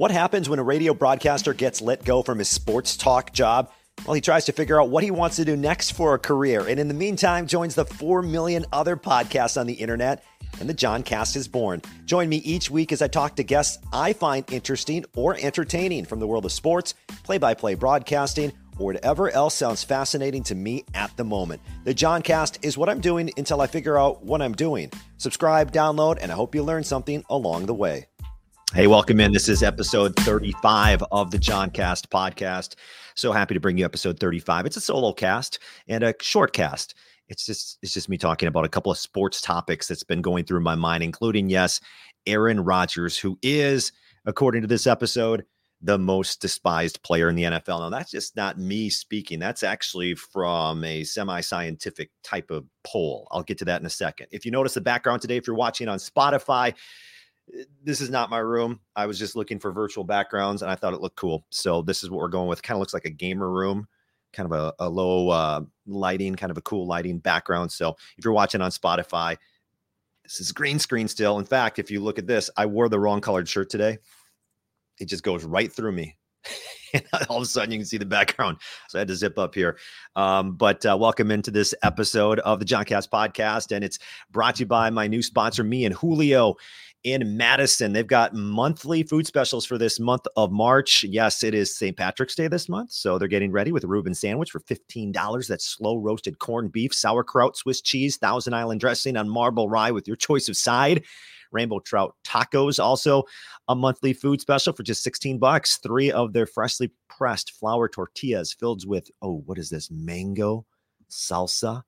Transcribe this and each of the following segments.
What happens when a radio broadcaster gets let go from his sports talk job? Well, he tries to figure out what he wants to do next for a career, and in the meantime, joins the 4 million other podcasts on the internet, and the John Cast is born. Join me each week as I talk to guests I find interesting or entertaining from the world of sports, play by play broadcasting, or whatever else sounds fascinating to me at the moment. The John Cast is what I'm doing until I figure out what I'm doing. Subscribe, download, and I hope you learn something along the way. Hey, welcome in. This is episode 35 of the John Cast podcast. So happy to bring you episode 35. It's a solo cast and a short cast. It's just it's just me talking about a couple of sports topics that's been going through my mind, including yes, Aaron Rodgers, who is, according to this episode, the most despised player in the NFL. Now, that's just not me speaking. That's actually from a semi scientific type of poll. I'll get to that in a second. If you notice the background today, if you're watching on Spotify, this is not my room. I was just looking for virtual backgrounds and I thought it looked cool. So this is what we're going with. Kind of looks like a gamer room, kind of a, a low uh, lighting, kind of a cool lighting background. So if you're watching on Spotify, this is green screen still. In fact, if you look at this, I wore the wrong colored shirt today. It just goes right through me. and all of a sudden you can see the background. So I had to zip up here. Um, but uh, welcome into this episode of the John Cast podcast. And it's brought to you by my new sponsor, me and Julio in Madison. They've got monthly food specials for this month of March. Yes, it is St. Patrick's Day this month. So they're getting ready with a Reuben sandwich for $15. That's slow roasted corned beef, sauerkraut, Swiss cheese, Thousand Island dressing on marble rye with your choice of side. Rainbow trout tacos, also a monthly food special for just 16 bucks. Three of their freshly pressed flour tortillas filled with, oh, what is this? Mango salsa,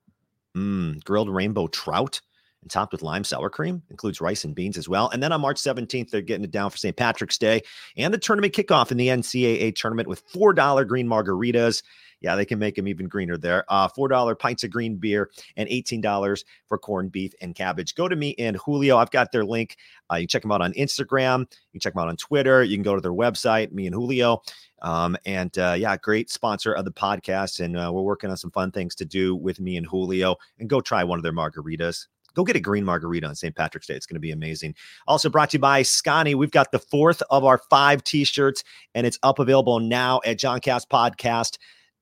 mm, grilled rainbow trout and topped with lime sour cream. Includes rice and beans as well. And then on March 17th, they're getting it down for St. Patrick's Day and the tournament kickoff in the NCAA tournament with $4 green margaritas. Yeah, they can make them even greener there. Uh, $4 pints of green beer and $18 for corned beef and cabbage. Go to me and Julio. I've got their link. Uh, you check them out on Instagram. You can check them out on Twitter. You can go to their website, me and Julio. Um, and uh, yeah, great sponsor of the podcast. And uh, we're working on some fun things to do with me and Julio. And go try one of their margaritas go get a green margarita on St. Patrick's Day. It's going to be amazing. Also brought to you by Scotty. We've got the fourth of our five t-shirts, and it's up available now at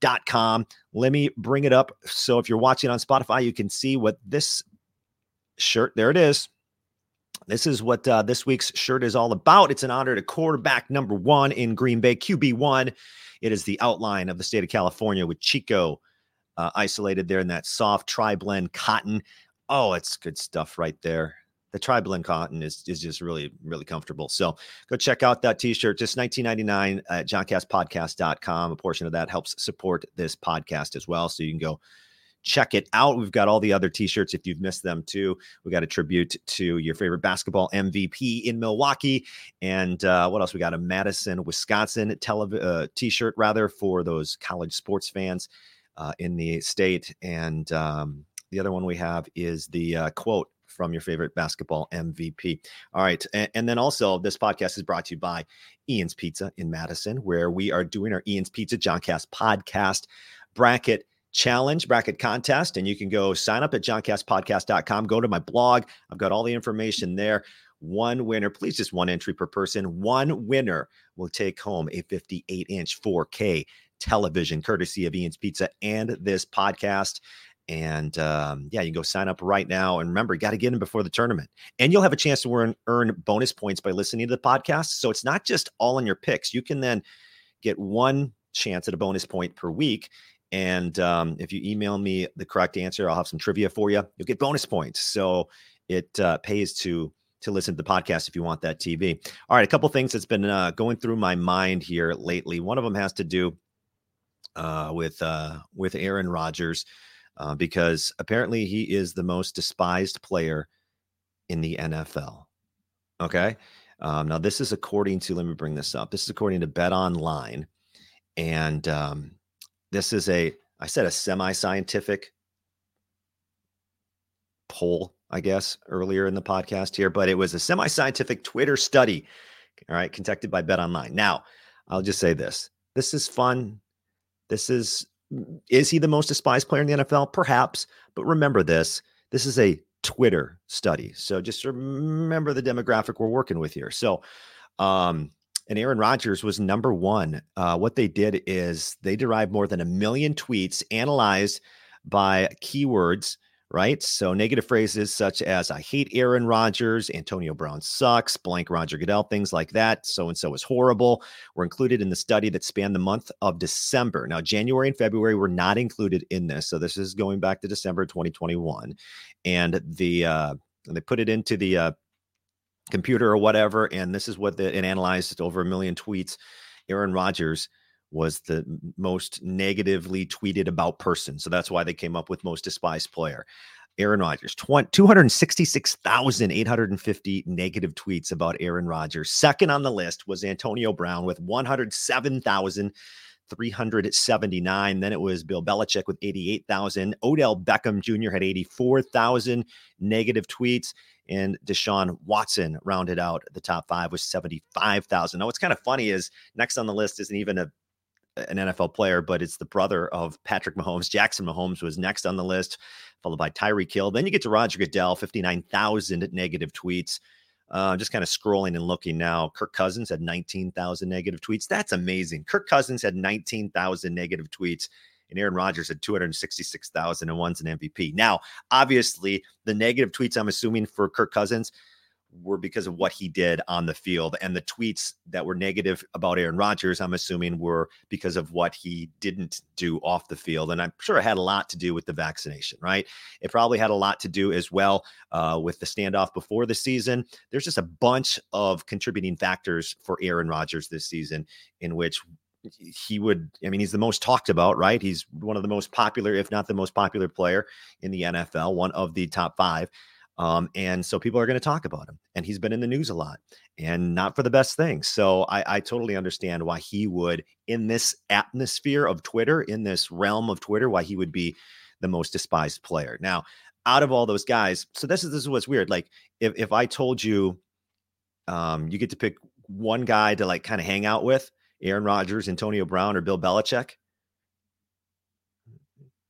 johncastpodcast.com. Let me bring it up. So if you're watching on Spotify, you can see what this shirt, there it is. This is what uh, this week's shirt is all about. It's an honor to quarterback number one in Green Bay, QB1. It is the outline of the state of California with Chico uh, isolated there in that soft tri blend cotton oh, it's good stuff right there. The tri-blend cotton is is just really really comfortable. So go check out that t-shirt, just 19.99 at johncastpodcast.com. A portion of that helps support this podcast as well. So you can go check it out. We've got all the other t-shirts if you've missed them too. We got a tribute to your favorite basketball MVP in Milwaukee, and uh, what else? We got a Madison, Wisconsin tele- uh, t-shirt rather for those college sports fans uh, in the state, and um, the other one we have is the uh, quote from your favorite basketball MVP. All right. And, and, then also, this podcast is brought to you by Ian's Pizza in Madison, where we are doing our Ian's Pizza Johncast podcast bracket challenge, bracket contest. And you can go sign up at johncastpodcast.com. Go to my blog. I've got all the information there. One winner, please just one entry per person. One winner will take home a 58 inch 4K television courtesy of Ian's Pizza and this podcast. And um, yeah, you can go sign up right now. And remember, you got to get in before the tournament. And you'll have a chance to earn, earn bonus points by listening to the podcast. So it's not just all on your picks. You can then get one chance at a bonus point per week. And um, if you email me the correct answer, I'll have some trivia for you. You'll get bonus points. So it uh, pays to to listen to the podcast if you want that TV. All right, a couple things that's been uh, going through my mind here lately. One of them has to do uh, with uh, with Aaron Rodgers uh, because apparently he is the most despised player in the NFL. Okay. Um, now, this is according to, let me bring this up. This is according to Bet Online. And um, this is a, I said a semi scientific poll, I guess, earlier in the podcast here, but it was a semi scientific Twitter study, all right, conducted by Bet Online. Now, I'll just say this this is fun. This is is he the most despised player in the NFL? Perhaps. But remember this this is a Twitter study. So just remember the demographic we're working with here. So, um, and Aaron Rodgers was number one. Uh, what they did is they derived more than a million tweets analyzed by keywords right? So negative phrases such as I hate Aaron Rodgers, Antonio Brown sucks, blank Roger Goodell, things like that. So and so is horrible were included in the study that spanned the month of December. Now, January and February were not included in this. So this is going back to December 2021. And the uh they put it into the uh computer or whatever. And this is what the, it analyzed over a million tweets. Aaron Rodgers was the most negatively tweeted about person. So that's why they came up with most despised player. Aaron Rodgers, 266,850 negative tweets about Aaron Rodgers. Second on the list was Antonio Brown with 107,379. Then it was Bill Belichick with 88,000. Odell Beckham Jr. had 84,000 negative tweets. And Deshaun Watson rounded out the top five with 75,000. Now, what's kind of funny is next on the list isn't even a an NFL player, but it's the brother of Patrick Mahomes. Jackson Mahomes was next on the list, followed by Tyreek Hill. Then you get to Roger Goodell, 59,000 negative tweets. Uh, just kind of scrolling and looking now. Kirk Cousins had 19,000 negative tweets. That's amazing. Kirk Cousins had 19,000 negative tweets, and Aaron Rodgers had 266,000 and one's an MVP. Now, obviously, the negative tweets, I'm assuming for Kirk Cousins, were because of what he did on the field. And the tweets that were negative about Aaron Rodgers, I'm assuming, were because of what he didn't do off the field. And I'm sure it had a lot to do with the vaccination, right? It probably had a lot to do as well uh, with the standoff before the season. There's just a bunch of contributing factors for Aaron Rodgers this season in which he would i mean he's the most talked about right he's one of the most popular if not the most popular player in the nfl one of the top five um, and so people are going to talk about him. And he's been in the news a lot and not for the best things. So I, I totally understand why he would, in this atmosphere of Twitter, in this realm of Twitter, why he would be the most despised player. Now, out of all those guys, so this is this is what's weird. Like if if I told you um you get to pick one guy to like kind of hang out with, Aaron Rodgers, Antonio Brown, or Bill Belichick,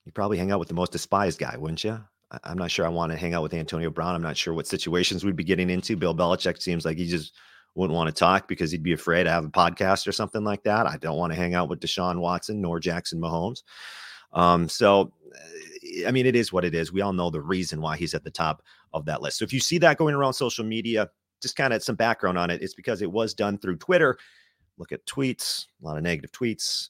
you probably hang out with the most despised guy, wouldn't you? I'm not sure I want to hang out with Antonio Brown. I'm not sure what situations we'd be getting into. Bill Belichick seems like he just wouldn't want to talk because he'd be afraid to have a podcast or something like that. I don't want to hang out with Deshaun Watson nor Jackson Mahomes. Um, so, eh, I mean, it is what it is. We all know the reason why he's at the top of that list. So, if you see that going around social media, just kind of some background on it. It's because it was done through Twitter. Look at tweets, a lot of negative tweets.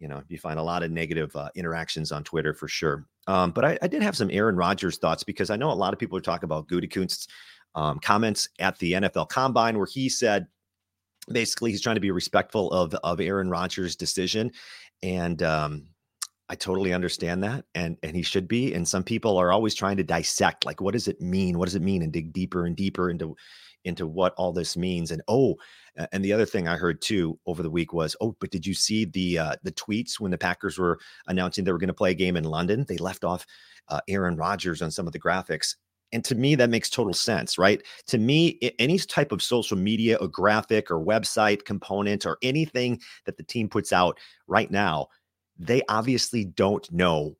You know, you find a lot of negative uh, interactions on Twitter for sure. Um, but I, I, did have some Aaron Rodgers thoughts because I know a lot of people are talking about Gutekunst's um, comments at the NFL Combine where he said basically he's trying to be respectful of of Aaron Rodgers' decision, and um, I totally understand that, and and he should be. And some people are always trying to dissect like what does it mean, what does it mean, and dig deeper and deeper into into what all this means. And oh, and the other thing I heard too over the week was, oh, but did you see the uh, the tweets when the Packers were announcing they were going to play a game in London? They left off uh, Aaron Rodgers on some of the graphics. And to me, that makes total sense, right? To me, any type of social media, a graphic or website component, or anything that the team puts out right now, they obviously don't know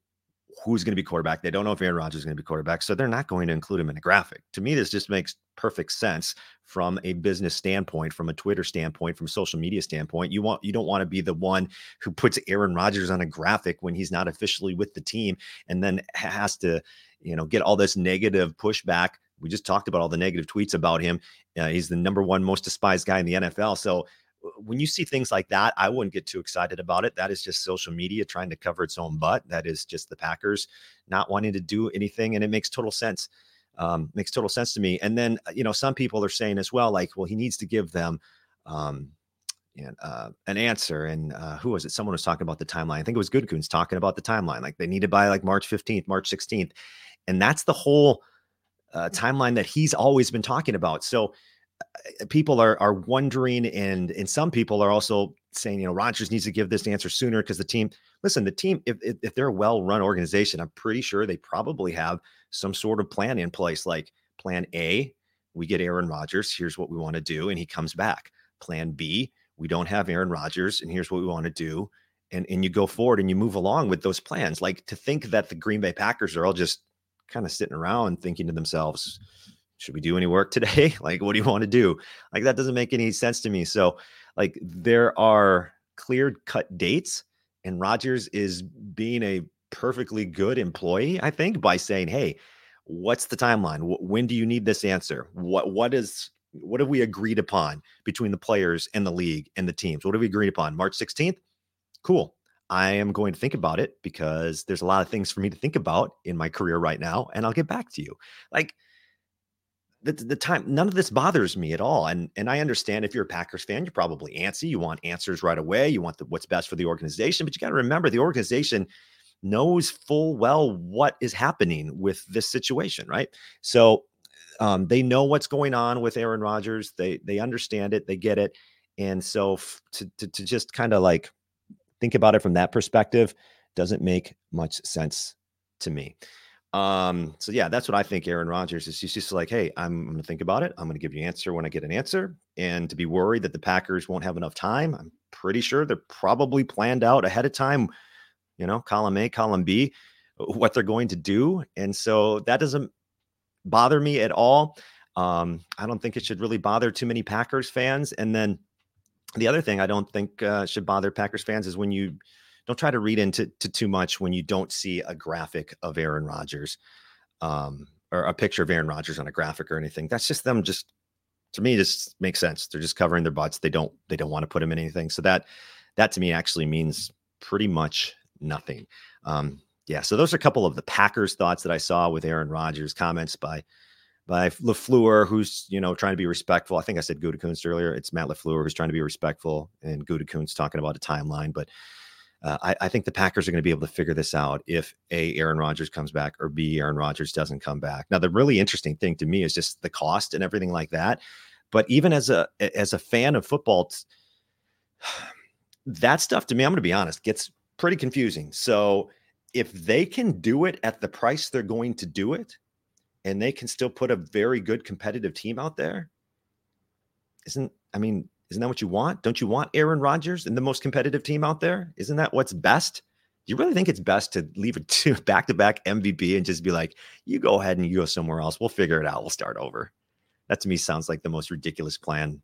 who's going to be quarterback. They don't know if Aaron Rodgers is going to be quarterback, so they're not going to include him in a graphic. To me, this just makes perfect sense from a business standpoint, from a Twitter standpoint, from social media standpoint. You want you don't want to be the one who puts Aaron Rodgers on a graphic when he's not officially with the team, and then has to, you know, get all this negative pushback. We just talked about all the negative tweets about him. Uh, he's the number one most despised guy in the NFL. So when you see things like that, I wouldn't get too excited about it. That is just social media trying to cover its own butt. That is just the Packers not wanting to do anything, and it makes total sense. Um, makes total sense to me. And then uh, you know, some people are saying as well, like, well, he needs to give them um, and, uh, an answer. And uh, who was it? Someone was talking about the timeline. I think it was Gutekunst talking about the timeline. Like they need to buy like March 15th, March 16th, and that's the whole uh, timeline that he's always been talking about. So Uh, people are are wondering, and and some people are also saying, you know, Rodgers needs to give this answer sooner because the team. Listen, the team, if, if if they're a well run organization, I'm pretty sure they probably have some sort of plan in place. Like Plan A, we get Aaron Rodgers. Here's what we want to do, and he comes back. Plan B, we don't have Aaron Rodgers, and here's what we want to do. And and you go forward and you move along with those plans. Like to think that the Green Bay Packers are all just kind of sitting around thinking to themselves, should we do any work today? like, what do you want to do? Like, that doesn't make any sense to me. So, like, there are clear cut dates, and Rodgers is being a perfectly good employee, I think, by saying, hey, what's the timeline? When do you need this answer? What what is what have we agreed upon between the players and the league and the teams? What have we agreed upon? March 16th? Cool. I am going to think about it because there's a lot of things for me to think about in my career right now, and I'll get back to you. Like the, the time, none of this bothers me at all. And and I understand if you're a Packers fan, you're probably antsy. You want answers right away. You want the, what's best for the organization, but you got to remember the organization knows full well what is happening with this situation, right? So um, they know what's going on with Aaron Rodgers. They they understand it. They get it. And so f- to, to to just kind of like think about it from that perspective doesn't make much sense to me. Um, so yeah, that's what I think Aaron Rodgers is. He's just like, hey, I'm, I'm to think about it. I'm to give you an answer when I get an answer. And to be worried that the Packers won't have enough time, I'm pretty sure they're probably planned out ahead of time, you know, column A, column B, what they're going to do. And so that doesn't bother me at all. Um, I don't think it should really bother too many Packers fans. And then the other thing I don't think uh, should bother Packers fans is when you don't try to read into to too much when you don't see a graphic of Aaron Rodgers um, or a picture of Aaron Rodgers on a graphic or anything. That's just them just to me just makes sense. They're just covering their butts. They don't they don't want to put him in anything. So that that to me actually means pretty much nothing. Um, yeah, so those are a couple of the Packers thoughts that I saw with Aaron Rodgers comments by by LaFleur, who's you know trying to be respectful. I think I said Gutekunst earlier. It's Matt LaFleur who's trying to be respectful, and Gutekunst talking about a timeline. But uh, I, I, think the Packers are going to be able to figure this out if a Aaron Rodgers comes back or b Aaron Rodgers doesn't come back. Now, the really interesting thing to me is just the cost and everything like that. But even as a as a fan of football, that stuff to me, I'm going to be honest, gets pretty confusing. So if they can do it at the price they're going to do it, and they can still put a very good competitive team out there, isn't I mean, isn't that what you want? Don't you want Aaron Rodgers and the most competitive team out there? Isn't that what's best? Do you really think it's best to leave a to back to back MVP and just be like, you go ahead and you go somewhere else? We'll figure it out. We'll start over. That to me sounds like the most ridiculous plan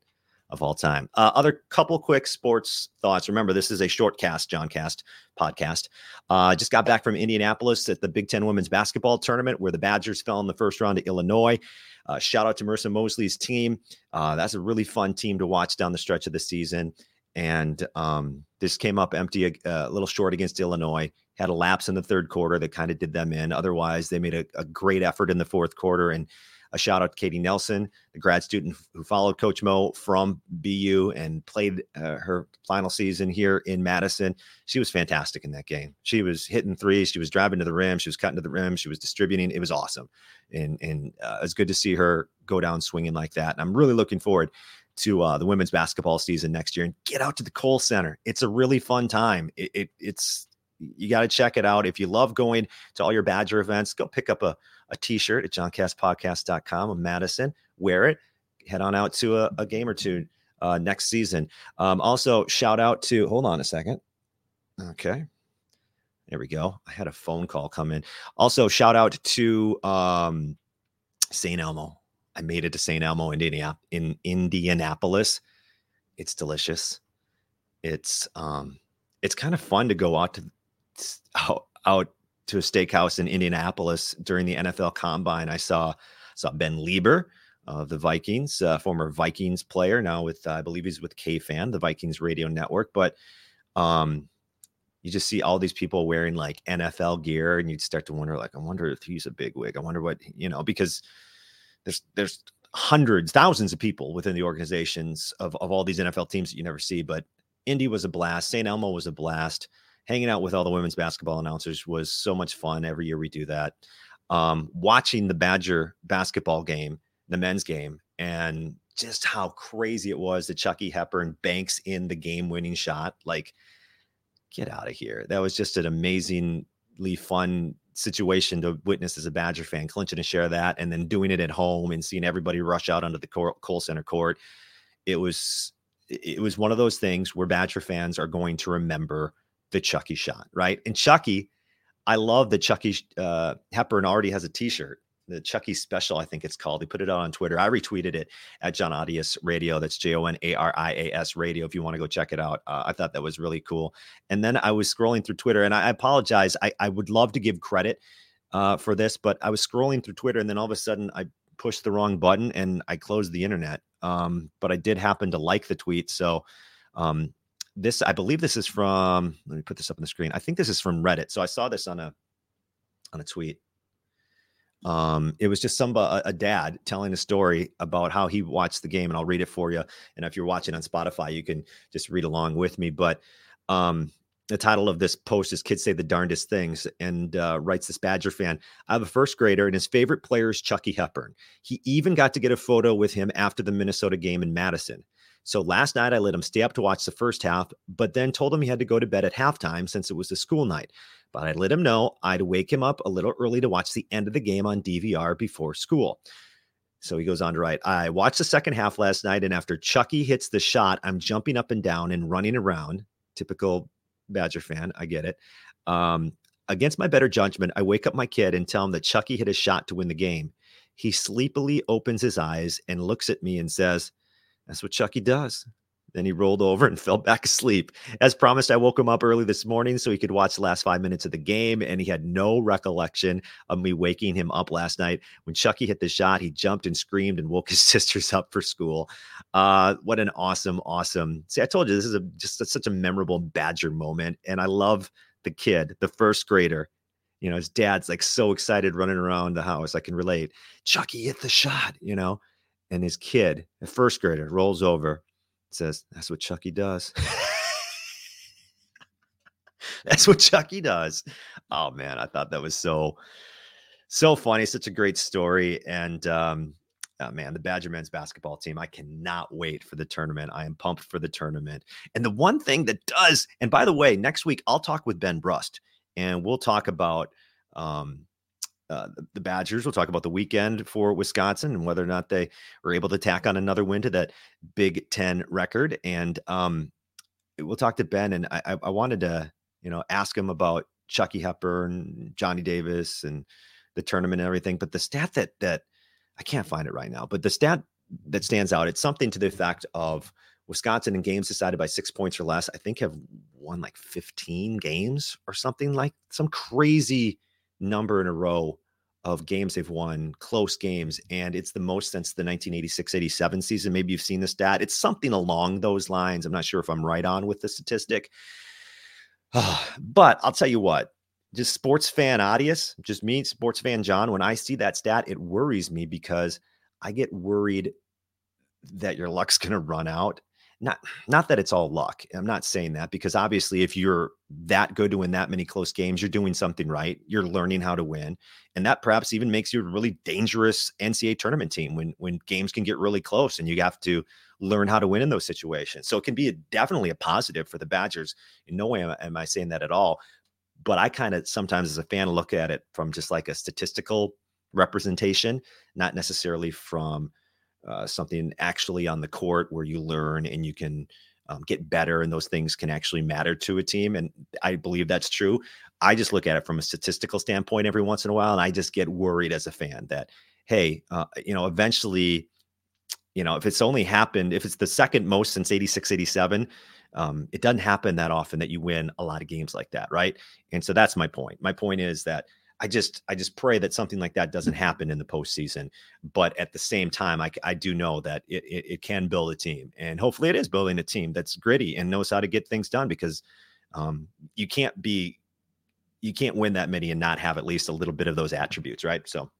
of all time. Uh, other couple quick sports thoughts. Remember, this is a short cast, John Cast podcast. Uh, just got back from Indianapolis at the Big Ten women's basketball tournament where the Badgers fell in the first round to Illinois. Uh, shout out to Marisa Moseley's team. Uh, that's a really fun team to watch down the stretch of the season. And um, this came up empty, a, uh, a, little short against Illinois. Had a lapse in the third quarter that kind of did them in. Otherwise, they made a, a great effort in the fourth quarter and a shout out to Katie Nelson, the grad student who followed Coach Mo from BU and played uh, her final season here in Madison. She was fantastic in that game. She was hitting threes. She was driving to the rim. She was cutting to the rim. She was distributing. It was awesome. And, and uh, it's good to see her go down swinging like that. And I'm really looking forward to uh, the women's basketball season next year and get out to the Kohl Center. It's a really fun time. It, it, it's you got to check it out. If you love going to all your Badger events, go pick up a, a t-shirt at johncastpodcast.com of Madison, wear it, head on out to a, a game or two uh, next season. Um, also, shout out to, hold on a second. Okay. There we go. I had a phone call come in. Also, shout out to um, St. Elmo. I made it to St. Elmo, Indiana, in Indianapolis. It's delicious. It's um, it's kind of fun to go out to out, out to a steakhouse in Indianapolis during the NFL Combine. I saw saw Ben Leber of the Vikings, uh, former Vikings player, now with uh, I believe he's with KFan, the Vikings radio network. But um, you just see all these people wearing like NFL gear, and you'd start to wonder, like, I wonder if he's a big wig. I wonder what you know because there's there's hundreds, thousands of people within the organizations of of all these NFL teams that you never see. But Indy was a blast. St. Elmo was a blast hanging out with all the women's basketball announcers was so much fun. Every year we do that. Um, watching the Badger basketball game, the men's game, and just how crazy it was that Chucky Hepburn banks in the game winning shot. Like, get out of here. That was just an amazingly fun situation to witness as a Badger fan, clinching a share that, and then doing it at home and seeing everybody rush out onto the Kohl Center court. It was it was one of those things where Badger fans are going to remember the Chucky shot, right? And Chucky, I love that Chucky uh, Hepburn already has a T-shirt the Chucky special, I think it's called. He put it out on Twitter. I retweeted it at Jon Arias Radio. That's J O N A R I A S Radio. If you want to go check it out, uh, I thought that was really cool. And then I was scrolling through Twitter, and I, I apologize. I, I would love to give credit uh, for this, but I was scrolling through Twitter, and then all of a sudden I pushed the wrong button and I closed the internet. Um, but I did happen to like the tweet, so um, this I believe this is from. Let me put this up on the screen. I think this is from Reddit. So I saw this on a on a tweet. Um, it was just some a, a dad telling a story about how he watched the game, and I'll read it for you. And if you're watching on Spotify, you can just read along with me. But um, the title of this post is "Kids Say the Darndest Things," and uh, writes this Badger fan. I have a first grader, and his favorite player is Chucky Hepburn. He even got to get a photo with him after the Minnesota game in Madison. So last night I let him stay up to watch the first half, but then told him he had to go to bed at halftime since it was a school night. But I let him know I'd wake him up a little early to watch the end of the game on DVR before school. So he goes on to write, I watched the second half last night, and after Chucky hits the shot, I'm jumping up and down and running around. Typical Badger fan. I get it. Um, against my better judgment, I wake up my kid and tell him that Chucky hit a shot to win the game. He sleepily opens his eyes and looks at me and says, That's what Chucky does. Then he rolled over and fell back asleep. As promised, I woke him up early this morning so he could watch the last five minutes of the game, and he had no recollection of me waking him up last night. When Chucky hit the shot, he jumped and screamed and woke his sisters up for school. Uh, what an awesome, awesome. See, I told you this is a, just a, such a memorable Badger moment, and I love the kid, the first grader. You know, his dad's like so excited running around the house. I can relate. Chucky hit the shot, you know, and his kid, a first grader, rolls over says, That's what Chucky does. That's what Chucky does. Oh man, I thought that was so so funny. Such a great story. And um, oh, man, the Badger men's basketball team. I cannot wait for the tournament. I am pumped for the tournament. And the one thing that does, and by the way, next week I'll talk with Ben Brust and we'll talk about um, uh, the Badgers. We'll talk about the weekend for Wisconsin and whether or not they were able to tack on another win to that Big Ten record. And um, we'll talk to Ben. And I, I wanted to, you know, ask him about Chucky Hepburn, Johnny Davis, and the tournament and everything. But the stat that that I can't find it right now, but the stat that stands out, it's something to the effect of Wisconsin in games decided by six points or less. I think have won like 15 games or something like some crazy number in a row of games they've won, close games, and it's the most since the 1986-87 season. Maybe you've seen the stat. It's something along those lines. I'm not sure if I'm right on with the statistic. but I'll tell you what, just sports fan Arias, just me, sports fan John, when I see that stat, it worries me because I get worried that your luck's going to run out not not that it's all luck. I'm not saying that because obviously if you're that good to win that many close games, you're doing something right. You're learning how to win. And that perhaps even makes you a really dangerous NCAA tournament team when when games can get really close and you have to learn how to win in those situations. So it can be a, definitely a positive for the Badgers. In no way am, am I saying that at all. But I kind of sometimes as a fan look at it from just like a statistical representation, not necessarily from uh, something actually on the court where you learn and you can um, get better and those things can actually matter to a team. And I believe that's true. I just look at it from a statistical standpoint every once in a while. And I just get worried as a fan that, hey, uh, you know, eventually, you know, if it's only happened, if it's the second most since 86, 87, um, it doesn't happen that often that you win a lot of games like that. Right. And so that's my point. My point is that I just I just pray that something like that doesn't happen in the postseason. But at the same time, I, I do know that it, it, it can build a team, and hopefully, it is building a team that's gritty and knows how to get things done. Because um, you can't be you can't win that many and not have at least a little bit of those attributes, right? So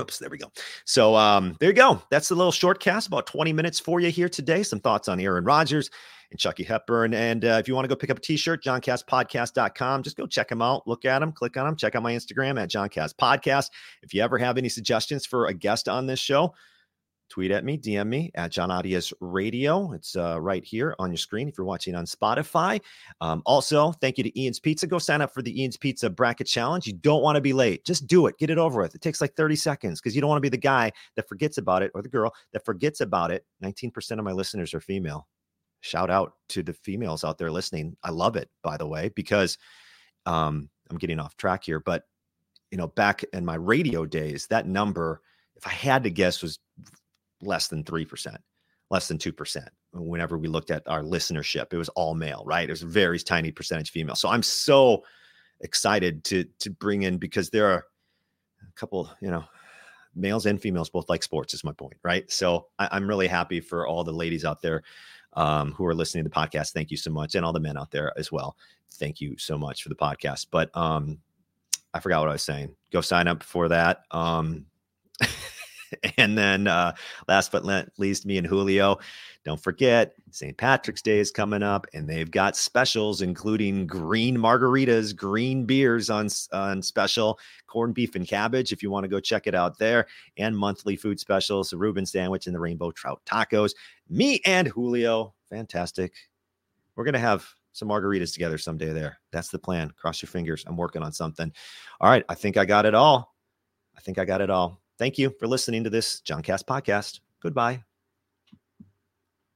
Oops, there we go. So um, there you go. That's a little short cast, about 20 minutes for you here today. Some thoughts on Aaron Rodgers and Chucky Hepburn. And uh, if you want to go pick up a t-shirt, johncastpodcast.com, just go check them out, look at them, click on them, check out my Instagram at johncastpodcast. If you ever have any suggestions for a guest on this show, tweet at me, DM me at Jon Arias Radio. It's uh, right here on your screen if you're watching on Spotify. Um, also, thank you to Ian's Pizza. Go sign up for the Ian's Pizza Bracket Challenge. You don't want to be late. Just do it. Get it over with. It takes like 30 seconds because you don't want to be the guy that forgets about it or the girl that forgets about it. 19% of my listeners are female. Shout out to the females out there listening. I love it, by the way, because um, I'm getting off track here, but you know, back in my radio days, that number, if I had to guess, was less than 3%, less than 2%. Whenever we looked at our listenership, it was all male, right? It was a very tiny percentage female. So I'm so excited to to bring in because there are a couple, you know, males and females both like sports, is my point, right? So I, am really happy for all the ladies out there um, who are listening to the podcast. Thank you so much. And all the men out there as well. Thank you so much for the podcast. But um, I forgot what I was saying. Go sign up for that. Um, and then uh, last but not least, me and Julio. Don't forget, St. Patrick's Day is coming up, and they've got specials, including green margaritas, green beers on, on special, corned beef and cabbage, if you want to go check it out there, and monthly food specials, the Reuben sandwich and the rainbow trout tacos. Me and Julio, fantastic. We're to have some margaritas together someday there. That's the plan. Cross your fingers. I'm working on something. All right. I think I got it all. I think I got it all. Thank you for listening to this Johncast podcast. Goodbye.